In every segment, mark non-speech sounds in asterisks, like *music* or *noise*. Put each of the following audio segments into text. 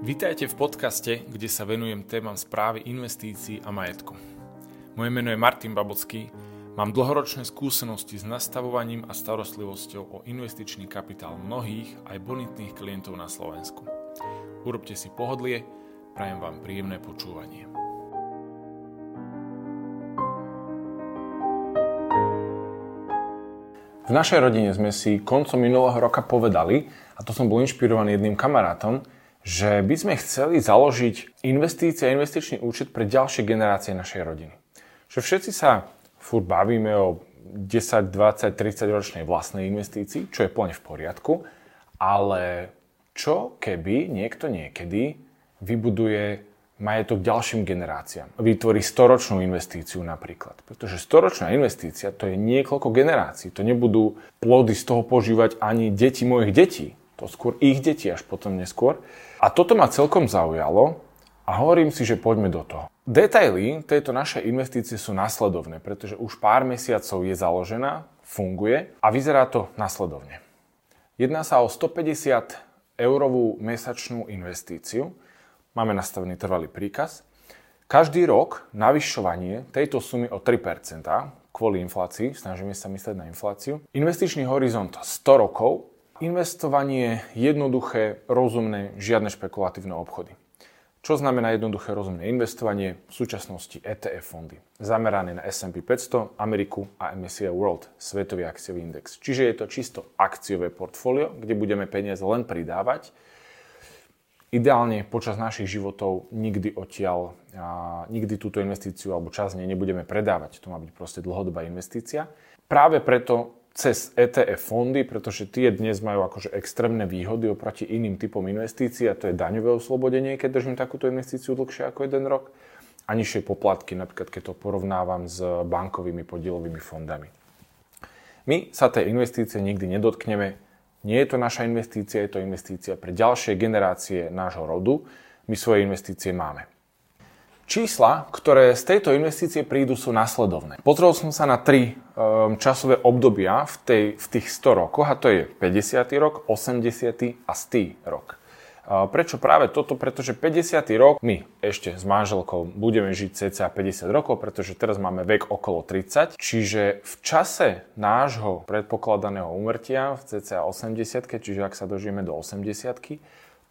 Vítajte v podcaste, kde sa venujem témam správy investícií a majetku. Moje meno je Martin Babocký, mám dlhoročné skúsenosti s nastavovaním a starostlivosťou o investičný kapitál mnohých aj bonitných klientov na Slovensku. Urobte si pohodlie, prajem vám príjemné počúvanie. V našej rodine sme si koncom minulého roka povedali, a to som bol inšpirovaný jedným kamarátom, že by sme chceli založiť investície a investičný účet pre ďalšie generácie našej rodiny. Že všetci sa furt bavíme o 10, 20, 30 ročnej vlastnej investícii, čo je plne v poriadku, ale čo keby niekto niekedy vybuduje majetok ďalším generáciám. Vytvorí storočnú investíciu napríklad. Pretože storočná investícia to je niekoľko generácií. To nebudú plody z toho požívať ani deti mojich detí. To skôr ich deti až potom neskôr. A toto ma celkom zaujalo a hovorím si, že poďme do toho. Detaily tejto našej investície sú nasledovné, pretože už pár mesiacov je založená, funguje a vyzerá to nasledovne. Jedná sa o 150 eurovú mesačnú investíciu. Máme nastavený trvalý príkaz. Každý rok navyšovanie tejto sumy o 3% kvôli inflácii, snažíme sa myslieť na infláciu. Investičný horizont 100 rokov Investovanie jednoduché, rozumné, žiadne špekulatívne obchody. Čo znamená jednoduché, rozumné investovanie? V súčasnosti ETF fondy, zamerané na S&P 500, Ameriku a MSCI World, svetový akciový index. Čiže je to čisto akciové portfólio, kde budeme peniaze len pridávať. Ideálne počas našich životov nikdy odtiaľ, a nikdy túto investíciu alebo čas nebudeme predávať. To má byť proste dlhodobá investícia. Práve preto cez ETF fondy, pretože tie dnes majú akože extrémne výhody oproti iným typom investícií a to je daňové oslobodenie, keď držím takúto investíciu dlhšie ako jeden rok a nižšie poplatky, napríklad keď to porovnávam s bankovými podielovými fondami. My sa tej investície nikdy nedotkneme, nie je to naša investícia, je to investícia pre ďalšie generácie nášho rodu. My svoje investície máme. Čísla, ktoré z tejto investície prídu, sú nasledovné. Pozrel som sa na tri um, časové obdobia v, tej, v tých 100 rokoch a to je 50. rok, 80. a 100 rok. Prečo práve toto? Pretože 50. rok my ešte s manželkou budeme žiť cca 50 rokov, pretože teraz máme vek okolo 30. Čiže v čase nášho predpokladaného umrtia v cca 80, čiže ak sa dožijeme do 80,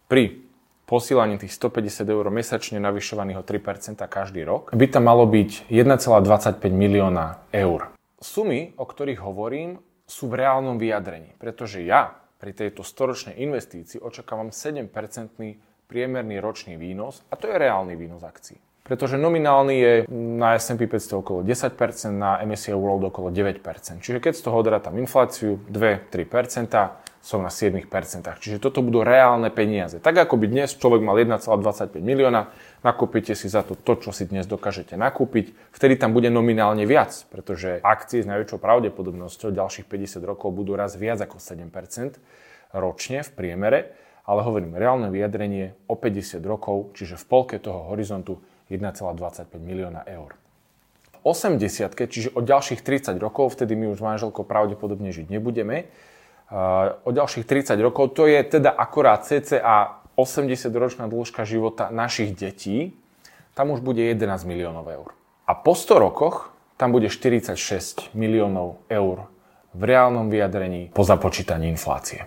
pri posílanie tých 150 eur mesačne navyšovaných o 3% každý rok, by tam malo byť 1,25 milióna eur. Sumy, o ktorých hovorím, sú v reálnom vyjadrení, pretože ja pri tejto storočnej investícii očakávam 7% priemerný ročný výnos a to je reálny výnos akcií. Pretože nominálny je na S&P 500 okolo 10%, na MSCI World okolo 9%. Čiže keď z toho odrátam infláciu 2-3%, som na 7%. Čiže toto budú reálne peniaze. Tak ako by dnes človek mal 1,25 milióna, nakúpite si za to to, čo si dnes dokážete nakúpiť, vtedy tam bude nominálne viac, pretože akcie s najväčšou pravdepodobnosťou ďalších 50 rokov budú raz viac ako 7% ročne v priemere, ale hovorím, reálne vyjadrenie o 50 rokov, čiže v polke toho horizontu 1,25 milióna eur. 80 čiže o ďalších 30 rokov, vtedy my už manželkou pravdepodobne žiť nebudeme, o ďalších 30 rokov. To je teda akorát cca 80-ročná dĺžka života našich detí. Tam už bude 11 miliónov eur. A po 100 rokoch tam bude 46 miliónov eur v reálnom vyjadrení po započítaní inflácie.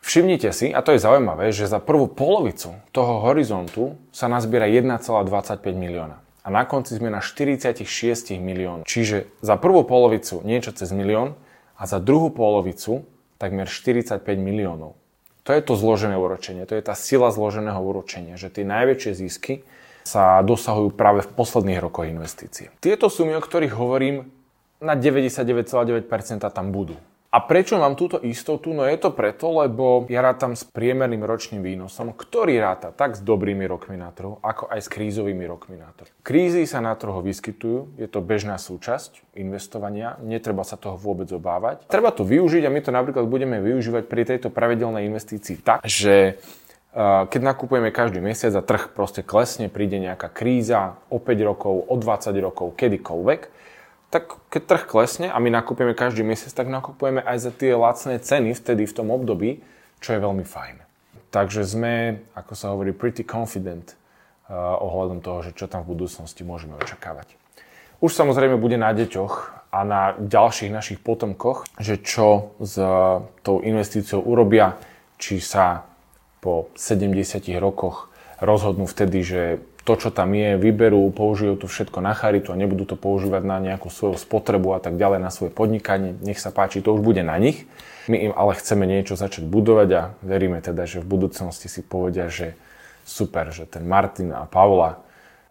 Všimnite si, a to je zaujímavé, že za prvú polovicu toho horizontu sa nazbiera 1,25 milióna. A na konci sme na 46 miliónov. Čiže za prvú polovicu niečo cez milión a za druhú polovicu takmer 45 miliónov. To je to zložené úročenie, to je tá sila zloženého úročenia, že tie najväčšie zisky sa dosahujú práve v posledných rokoch investície. Tieto sumy, o ktorých hovorím, na 99,9% tam budú. A prečo mám túto istotu? No je to preto, lebo ja rátam s priemerným ročným výnosom, ktorý ráta tak s dobrými rokmi na trhu, ako aj s krízovými rokmi na trhu. Krízy sa na trhu vyskytujú, je to bežná súčasť investovania, netreba sa toho vôbec obávať. Treba to využiť a my to napríklad budeme využívať pri tejto pravidelnej investícii tak, že keď nakupujeme každý mesiac a trh proste klesne, príde nejaká kríza o 5 rokov, o 20 rokov, kedykoľvek, tak keď trh klesne a my nakupujeme každý mesiac, tak nakupujeme aj za tie lacné ceny vtedy v tom období, čo je veľmi fajn. takže sme, ako sa hovorí, pretty confident uh, ohľadom toho, že čo tam v budúcnosti môžeme očakávať. Už samozrejme bude na deťoch a na ďalších našich potomkoch, že čo s tou investíciou urobia, či sa po 70 rokoch rozhodnú vtedy, že to, čo tam je, vyberú, použijú to všetko na charitu a nebudú to používať na nejakú svoju spotrebu a tak ďalej, na svoje podnikanie. Nech sa páči, to už bude na nich. My im ale chceme niečo začať budovať a veríme teda, že v budúcnosti si povedia, že super, že ten Martin a Paula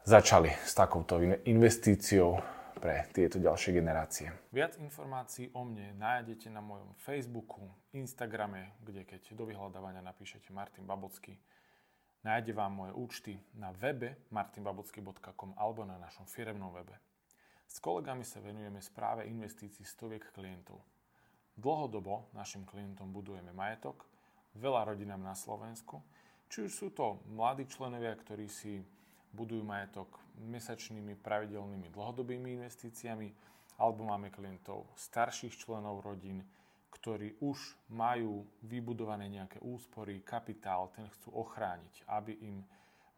začali s takouto investíciou pre tieto ďalšie generácie. Viac informácií o mne nájdete na mojom Facebooku, Instagrame, kde keď do vyhľadávania napíšete Martin Babocký, nájde vám moje účty na webe martinbabocky.com alebo na našom firemnom webe. S kolegami sa venujeme správe investícií stoviek klientov. Dlhodobo našim klientom budujeme majetok, veľa rodinám na Slovensku, či už sú to mladí členovia, ktorí si budujú majetok mesačnými pravidelnými dlhodobými investíciami, alebo máme klientov starších členov rodín, ktorí už majú vybudované nejaké úspory, kapitál, ten chcú ochrániť, aby im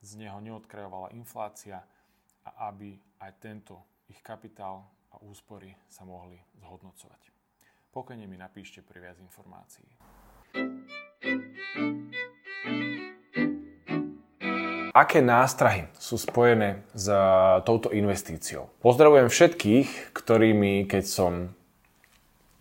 z neho neodkrajovala inflácia a aby aj tento ich kapitál a úspory sa mohli zhodnocovať. Pokojne mi napíšte pri viac informácií. Aké nástrahy sú spojené s touto investíciou? Pozdravujem všetkých, ktorými, keď som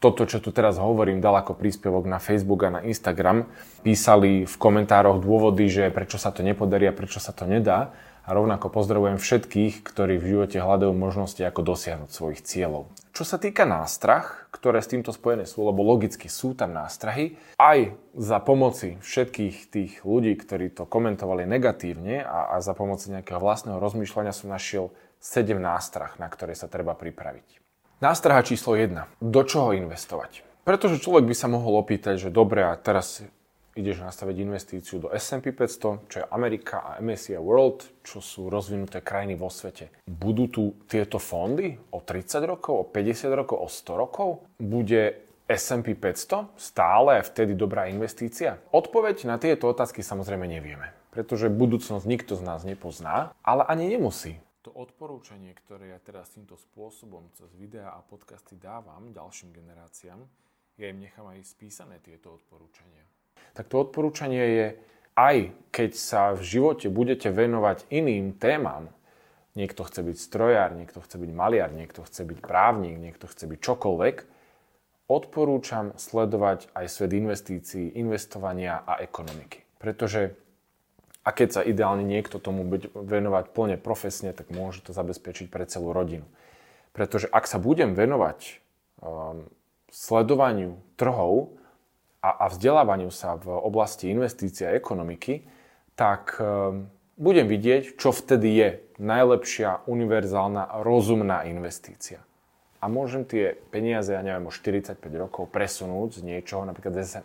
toto, čo tu teraz hovorím, dal ako príspevok na Facebook a na Instagram, písali v komentároch dôvody, že prečo sa to nepodarí a prečo sa to nedá. A rovnako pozdravujem všetkých, ktorí v živote hľadajú možnosti, ako dosiahnuť svojich cieľov. Čo sa týka nástrah, ktoré s týmto spojené sú, lebo logicky sú tam nástrahy, aj za pomoci všetkých tých ľudí, ktorí to komentovali negatívne a, a za pomoci nejakého vlastného rozmýšľania som našiel 7 nástrah, na ktoré sa treba pripraviť. Nástraha číslo 1. Do čoho investovať? Pretože človek by sa mohol opýtať, že dobre, a teraz ideš nastaviť investíciu do S&P 500, čo je Amerika a MSCI World, čo sú rozvinuté krajiny vo svete. Budú tu tieto fondy o 30 rokov, o 50 rokov, o 100 rokov? Bude S&P 500 stále vtedy dobrá investícia? Odpoveď na tieto otázky samozrejme nevieme, pretože budúcnosť nikto z nás nepozná, ale ani nemusí. To odporúčanie, ktoré ja teraz týmto spôsobom cez videá a podcasty dávam ďalším generáciám, ja im nechám aj spísané tieto odporúčania tak to odporúčanie je, aj keď sa v živote budete venovať iným témam, niekto chce byť strojár, niekto chce byť maliar, niekto chce byť právnik, niekto chce byť čokoľvek, odporúčam sledovať aj svet investícií, investovania a ekonomiky. Pretože a keď sa ideálne niekto tomu venovať plne profesne, tak môže to zabezpečiť pre celú rodinu. Pretože ak sa budem venovať um, sledovaniu trhov, a, a vzdelávaniu sa v oblasti investície a ekonomiky, tak e, budem vidieť, čo vtedy je najlepšia, univerzálna, rozumná investícia. A môžem tie peniaze, ja neviem, o 45 rokov presunúť z niečoho, napríklad z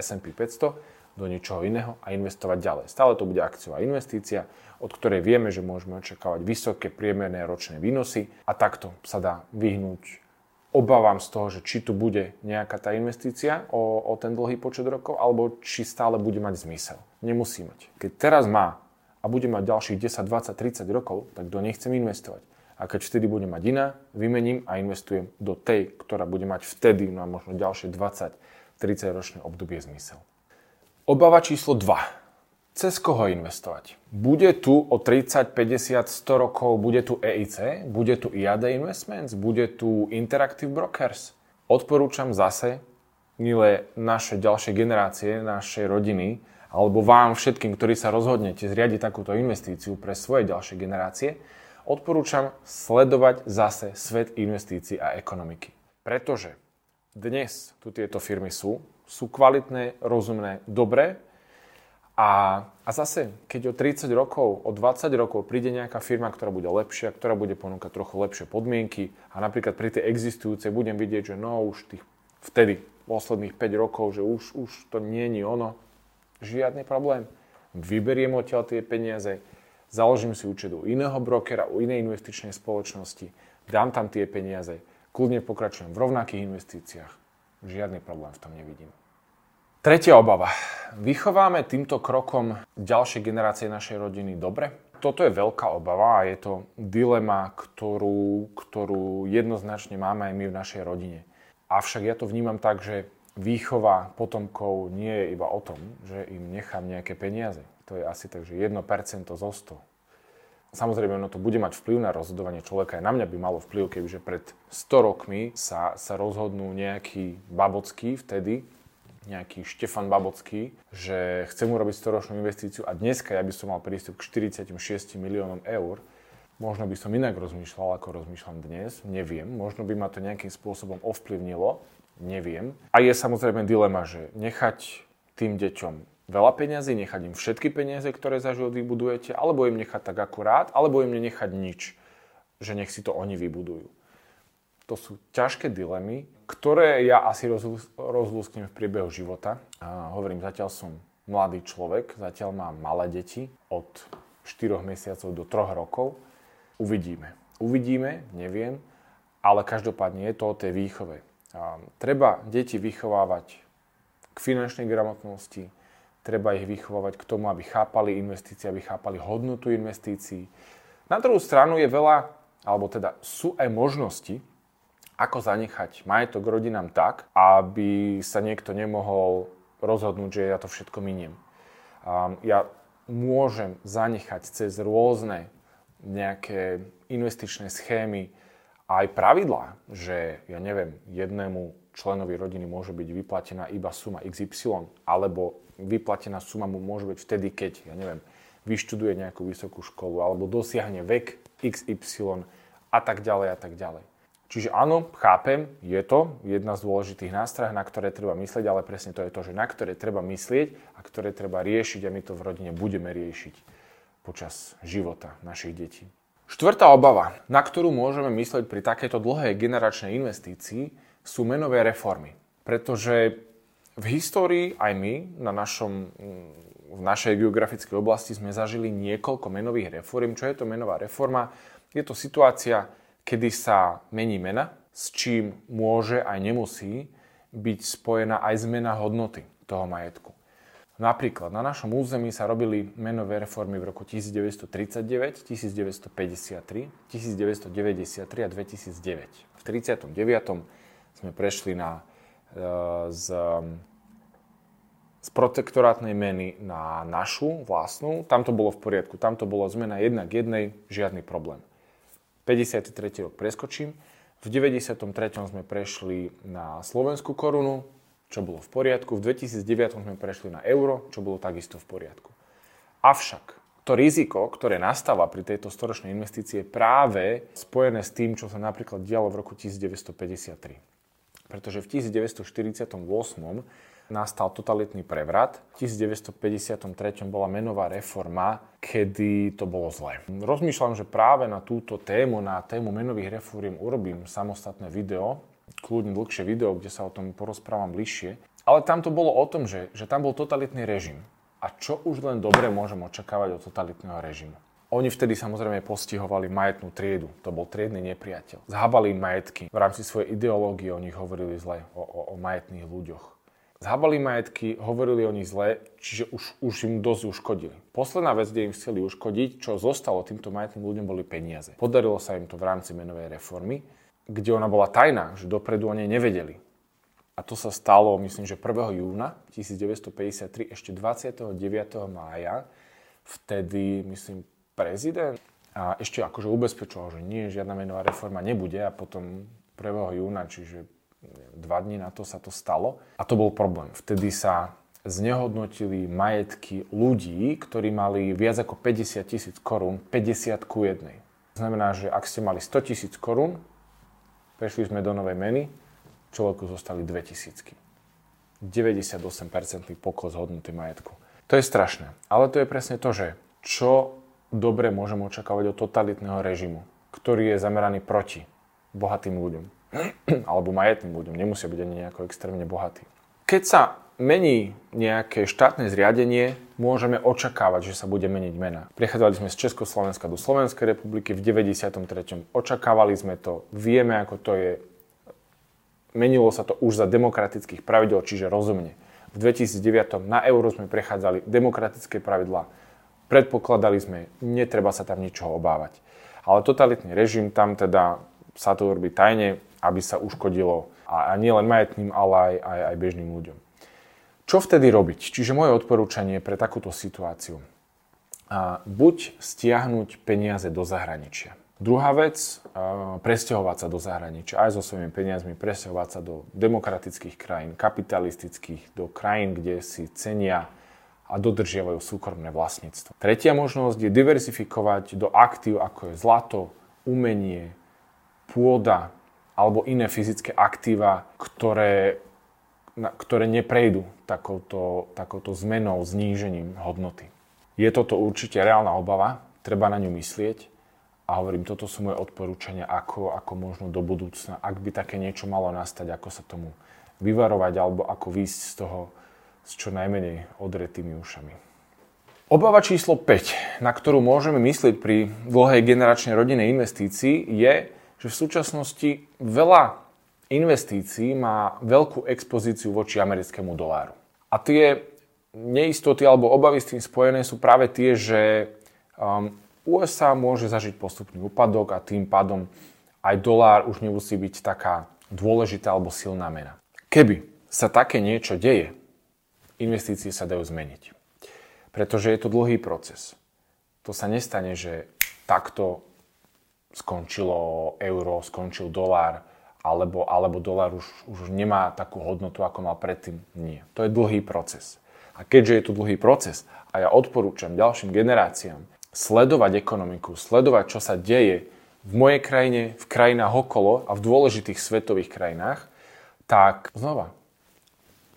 S&P 500 do niečoho iného a investovať ďalej. Stále to bude akciová investícia, od ktorej vieme, že môžeme očakávať vysoké priemerné ročné výnosy a takto sa dá vyhnúť obávam z toho, že či tu bude nejaká tá investícia o, o ten dlhý počet rokov, alebo či stále bude mať zmysel. Nemusí mať. Keď teraz má a bude mať ďalších 10, 20, 30 rokov, tak do nej chcem investovať. A keď vtedy bude mať iná, vymením a investujem do tej, ktorá bude mať vtedy, no a možno ďalšie 20, 30 ročné obdobie zmysel. Obava číslo 2 cez koho investovať. Bude tu o 30, 50, 100 rokov, bude tu EIC, bude tu IAD Investments, bude tu Interactive Brokers. Odporúčam zase, milé naše ďalšie generácie, našej rodiny, alebo vám všetkým, ktorí sa rozhodnete zriadiť takúto investíciu pre svoje ďalšie generácie, odporúčam sledovať zase svet investícií a ekonomiky. Pretože dnes tu tieto firmy sú, sú kvalitné, rozumné, dobré a, a zase, keď o 30 rokov, o 20 rokov príde nejaká firma, ktorá bude lepšia, ktorá bude ponúkať trochu lepšie podmienky a napríklad pri tej existujúcej budem vidieť, že no už tých vtedy, posledných 5 rokov, že už, už to nie je ono, žiadny problém. Vyberiem odtiaľ tie peniaze, založím si účet u iného brokera, u inej investičnej spoločnosti, dám tam tie peniaze, kľudne pokračujem v rovnakých investíciách. Žiadny problém v tom nevidím. Tretia obava. Vychováme týmto krokom ďalšie generácie našej rodiny dobre? Toto je veľká obava a je to dilema, ktorú, ktorú jednoznačne máme aj my v našej rodine. Avšak ja to vnímam tak, že výchova potomkov nie je iba o tom, že im nechám nejaké peniaze. To je asi tak, že 1% zo 100. Samozrejme, ono to bude mať vplyv na rozhodovanie človeka. Aj na mňa by malo vplyv, kebyže pred 100 rokmi sa, sa rozhodnú nejaký Babocký vtedy, nejaký Štefan Babocký, že chce mu robiť storočnú investíciu a dneska ja by som mal prístup k 46 miliónom eur, možno by som inak rozmýšľal, ako rozmýšľam dnes, neviem. Možno by ma to nejakým spôsobom ovplyvnilo, neviem. A je samozrejme dilema, že nechať tým deťom veľa peňazí, nechať im všetky peniaze, ktoré za život vybudujete, alebo im nechať tak akurát, alebo im nenechať nič, že nech si to oni vybudujú. To sú ťažké dilemy, ktoré ja asi rozlúsknem v priebehu života. A hovorím, zatiaľ som mladý človek, zatiaľ mám malé deti od 4 mesiacov do 3 rokov. Uvidíme. Uvidíme, neviem, ale každopádne je to o tej výchove. A treba deti vychovávať k finančnej gramotnosti, treba ich vychovávať k tomu, aby chápali investície, aby chápali hodnotu investícií. Na druhú stranu je veľa, alebo teda sú aj možnosti, ako zanechať majetok rodinám tak, aby sa niekto nemohol rozhodnúť, že ja to všetko miniem. Ja môžem zanechať cez rôzne nejaké investičné schémy aj pravidlá, že ja neviem, jednému členovi rodiny môže byť vyplatená iba suma XY, alebo vyplatená suma mu môže byť vtedy, keď, ja neviem, vyštuduje nejakú vysokú školu alebo dosiahne vek XY a tak ďalej a tak ďalej. Čiže áno, chápem, je to jedna z dôležitých nástrojov, na ktoré treba myslieť, ale presne to je to, že na ktoré treba myslieť a ktoré treba riešiť a my to v rodine budeme riešiť počas života našich detí. Štvrtá obava, na ktorú môžeme myslieť pri takejto dlhej generačnej investícii, sú menové reformy. Pretože v histórii aj my na našom, v našej geografickej oblasti sme zažili niekoľko menových reform. Čo je to menová reforma? Je to situácia, kedy sa mení mena, s čím môže aj nemusí byť spojená aj zmena hodnoty toho majetku. Napríklad na našom území sa robili menové reformy v roku 1939, 1953, 1993 a 2009. V 39. sme prešli na, e, z z protektorátnej meny na našu vlastnú, tam to bolo v poriadku, tam to bolo zmena jedna k jednej, žiadny problém. 53. rok preskočím, v 93. sme prešli na slovenskú korunu, čo bolo v poriadku, v 2009 sme prešli na euro, čo bolo takisto v poriadku. Avšak to riziko, ktoré nastáva pri tejto storočnej investície, je práve spojené s tým, čo sa napríklad dialo v roku 1953. Pretože v 1948 nastal totalitný prevrat. V 1953 bola menová reforma, kedy to bolo zle. Rozmýšľam, že práve na túto tému, na tému menových reform urobím samostatné video, kľudne dlhšie video, kde sa o tom porozprávam bližšie. Ale tam to bolo o tom, že, že tam bol totalitný režim. A čo už len dobre môžem očakávať od totalitného režimu? Oni vtedy samozrejme postihovali majetnú triedu. To bol triedny nepriateľ. Zhábali majetky. V rámci svojej ideológie o nich hovorili zle, o, o, o majetných ľuďoch zhabali majetky, hovorili o nich zle, čiže už, už im dosť uškodili. Posledná vec, kde im chceli uškodiť, čo zostalo týmto majetným ľuďom, boli peniaze. Podarilo sa im to v rámci menovej reformy, kde ona bola tajná, že dopredu o nej nevedeli. A to sa stalo, myslím, že 1. júna 1953, ešte 29. mája, vtedy, myslím, prezident a ešte akože ubezpečoval, že nie, žiadna menová reforma nebude a potom 1. júna, čiže dva dní na to sa to stalo. A to bol problém. Vtedy sa znehodnotili majetky ľudí, ktorí mali viac ako 50 tisíc korún, 50 ku jednej. Znamená, že ak ste mali 100 tisíc korún, prešli sme do novej meny, človeku zostali 2 tisícky. 98% pokles hodnoty majetku. To je strašné. Ale to je presne to, že čo dobre môžeme očakávať od totalitného režimu, ktorý je zameraný proti bohatým ľuďom. *clears throat* alebo majetným ľuďom, nemusia byť ani nejako extrémne bohatí. Keď sa mení nejaké štátne zriadenie, môžeme očakávať, že sa bude meniť mena. Prechádzali sme z Československa do Slovenskej republiky v 93. Očakávali sme to, vieme, ako to je. Menilo sa to už za demokratických pravidel, čiže rozumne. v 2009 na euro sme prechádzali demokratické pravidlá, predpokladali sme, netreba sa tam ničoho obávať. Ale totalitný režim tam teda sa to robí tajne, aby sa uškodilo a, a nielen majetným, ale aj, aj, aj bežným ľuďom. Čo vtedy robiť? Čiže moje odporúčanie pre takúto situáciu. A buď stiahnuť peniaze do zahraničia. Druhá vec, presťahovať sa do zahraničia, aj so svojimi peniazmi, presťahovať sa do demokratických krajín, kapitalistických, do krajín, kde si cenia a dodržiavajú súkromné vlastníctvo. Tretia možnosť je diversifikovať do aktív, ako je zlato, umenie, pôda alebo iné fyzické aktíva, ktoré, ktoré neprejdú takouto, takouto zmenou, znížením hodnoty. Je toto určite reálna obava, treba na ňu myslieť a hovorím, toto sú moje odporúčania, ako, ako možno do budúcna, ak by také niečo malo nastať, ako sa tomu vyvarovať alebo ako výjsť z toho s čo najmenej odretými ušami. Obava číslo 5, na ktorú môžeme myslieť pri dlhej generačnej rodinnej investícii, je, že v súčasnosti veľa investícií má veľkú expozíciu voči americkému doláru. A tie neistoty alebo obavy s tým spojené sú práve tie, že um, USA môže zažiť postupný úpadok a tým pádom aj dolár už nemusí byť taká dôležitá alebo silná mena. Keby sa také niečo deje, investície sa dajú zmeniť. Pretože je to dlhý proces. To sa nestane, že takto skončilo euro, skončil dolár, alebo, alebo dolár už, už nemá takú hodnotu, ako mal predtým. Nie. To je dlhý proces. A keďže je to dlhý proces a ja odporúčam ďalším generáciám, sledovať ekonomiku, sledovať, čo sa deje v mojej krajine, v krajinách okolo a v dôležitých svetových krajinách, tak znova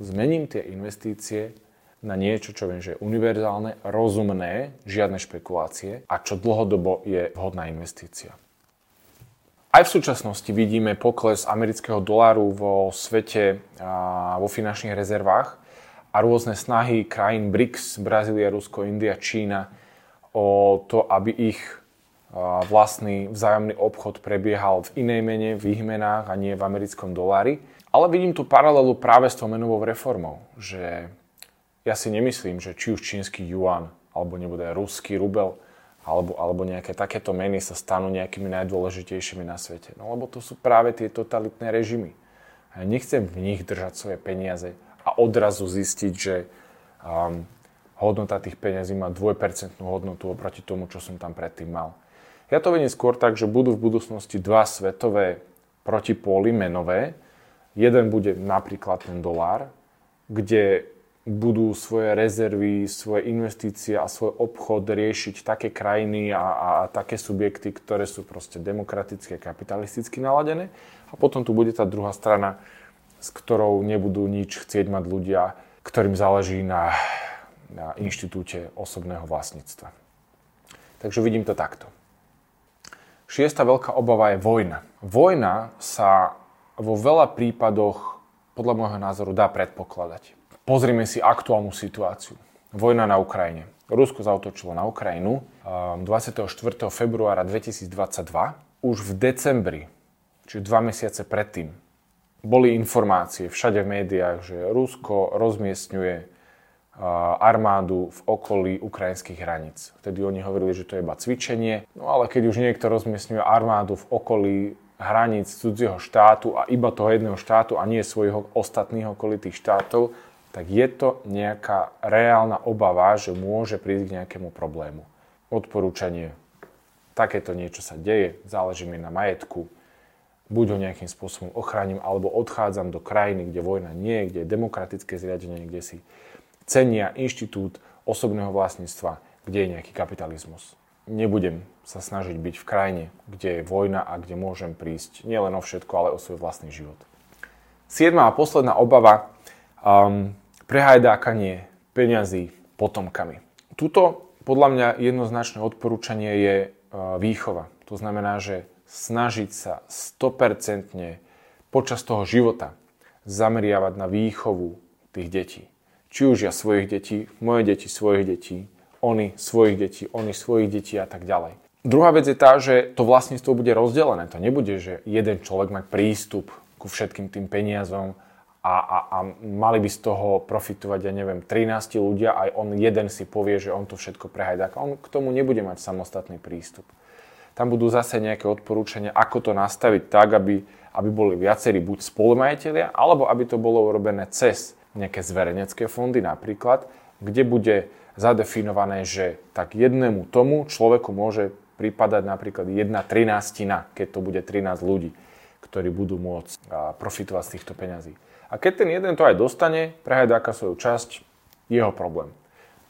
zmením tie investície na niečo, čo viem, že je univerzálne, rozumné, žiadne špekulácie a čo dlhodobo je vhodná investícia. Aj v súčasnosti vidíme pokles amerického doláru vo svete, a vo finančných rezervách a rôzne snahy krajín BRICS, Brazília, Rusko, India, Čína o to, aby ich vlastný vzájomný obchod prebiehal v inej mene, v ich menách a nie v americkom dolári. Ale vidím tu paralelu práve s tou menovou reformou, že ja si nemyslím, že či už čínsky yuan, alebo nebude ruský rubel, alebo, alebo nejaké takéto meny sa stanú nejakými najdôležitejšími na svete. No lebo to sú práve tie totalitné režimy. Ja nechcem v nich držať svoje peniaze a odrazu zistiť, že um, hodnota tých peniazí má 2% hodnotu oproti tomu, čo som tam predtým mal. Ja to vidím skôr tak, že budú v budúcnosti dva svetové protipóly menové. Jeden bude napríklad ten dolár, kde budú svoje rezervy, svoje investície a svoj obchod riešiť také krajiny a, a, a také subjekty, ktoré sú proste demokratické, kapitalisticky naladené. A potom tu bude tá druhá strana, s ktorou nebudú nič chcieť mať ľudia, ktorým záleží na na Inštitúte osobného vlastníctva. Takže vidím to takto. Šiesta veľká obava je vojna. Vojna sa vo veľa prípadoch podľa môjho názoru dá predpokladať. Pozrime si aktuálnu situáciu. Vojna na Ukrajine. Rusko zautočilo na Ukrajinu 24. Ehm, februára 2022. Už v decembri, čiže dva mesiace predtým, boli informácie všade v médiách, že Rusko rozmiestňuje armádu v okolí ukrajinských hraníc. Vtedy oni hovorili, že to je iba cvičenie, no ale keď už niekto rozmiestňuje armádu v okolí hraníc cudzieho štátu a iba toho jedného štátu a nie svojich ostatných okolitých štátov, tak je to nejaká reálna obava, že môže prísť k nejakému problému. Odporúčanie. Takéto niečo sa deje, záleží mi na majetku, buď ho nejakým spôsobom ochránim, alebo odchádzam do krajiny, kde vojna nie je, kde je demokratické zriadenie, kde si cenia inštitút osobného vlastníctva, kde je nejaký kapitalizmus. Nebudem sa snažiť byť v krajine, kde je vojna a kde môžem prísť nielen o všetko, ale o svoj vlastný život. Siedma a posledná obava, um, prehajdákanie peňazí potomkami. Tuto podľa mňa jednoznačné odporúčanie je uh, výchova. To znamená, že snažiť sa 100% počas toho života zameriavať na výchovu tých detí. Či už ja svojich detí, moje deti svojich detí, oni svojich detí, oni svojich detí a tak ďalej. Druhá vec je tá, že to vlastníctvo bude rozdelené. To nebude, že jeden človek má prístup ku všetkým tým peniazom a, a, a mali by z toho profitovať, ja neviem, 13 ľudia, aj on jeden si povie, že on to všetko prehajdáka. On k tomu nebude mať samostatný prístup. Tam budú zase nejaké odporúčania, ako to nastaviť tak, aby, aby boli viacerí buď spolumajiteľia, alebo aby to bolo urobené cez nejaké zverejnecké fondy napríklad, kde bude zadefinované, že tak jednému tomu človeku môže pripadať napríklad jedna trinástina, keď to bude 13 ľudí, ktorí budú môcť profitovať z týchto peňazí. A keď ten jeden to aj dostane, prehajdáka svoju časť, jeho problém.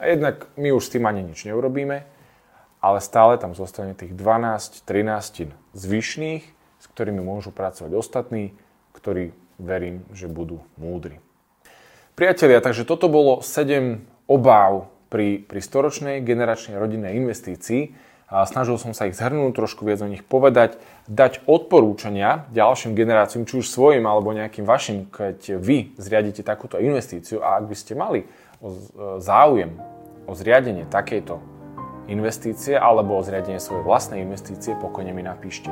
A jednak my už s tým ani nič neurobíme, ale stále tam zostane tých 12, 13 zvyšných, s ktorými môžu pracovať ostatní, ktorí verím, že budú múdri. Priatelia, takže toto bolo 7 obáv pri, pri storočnej generačnej rodinnej investícii a snažil som sa ich zhrnúť, trošku viac o nich povedať, dať odporúčania ďalším generáciám, či už svojim alebo nejakým vašim, keď vy zriadite takúto investíciu a ak by ste mali záujem o zriadenie takejto investície alebo o zriadenie svojej vlastnej investície, pokojne mi napíšte.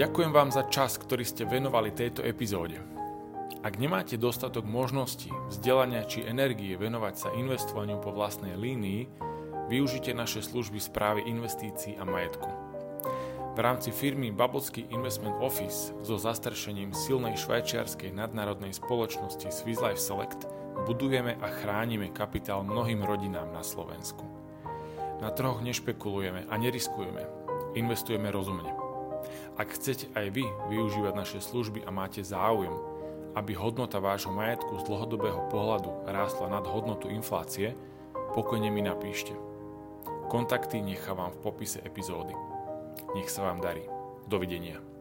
Ďakujem vám za čas, ktorý ste venovali tejto epizóde. Ak nemáte dostatok možností, vzdelania či energie venovať sa investovaniu po vlastnej línii, využite naše služby správy investícií a majetku. V rámci firmy Babelsky Investment Office so zastrešením silnej švajčiarskej nadnárodnej spoločnosti Swiss Life Select budujeme a chránime kapitál mnohým rodinám na Slovensku. Na trhoch nešpekulujeme a neriskujeme. Investujeme rozumne. Ak chcete aj vy využívať naše služby a máte záujem, aby hodnota vášho majetku z dlhodobého pohľadu rástla nad hodnotu inflácie, pokojne mi napíšte. Kontakty nechávam v popise epizódy. Nech sa vám darí. Dovidenia.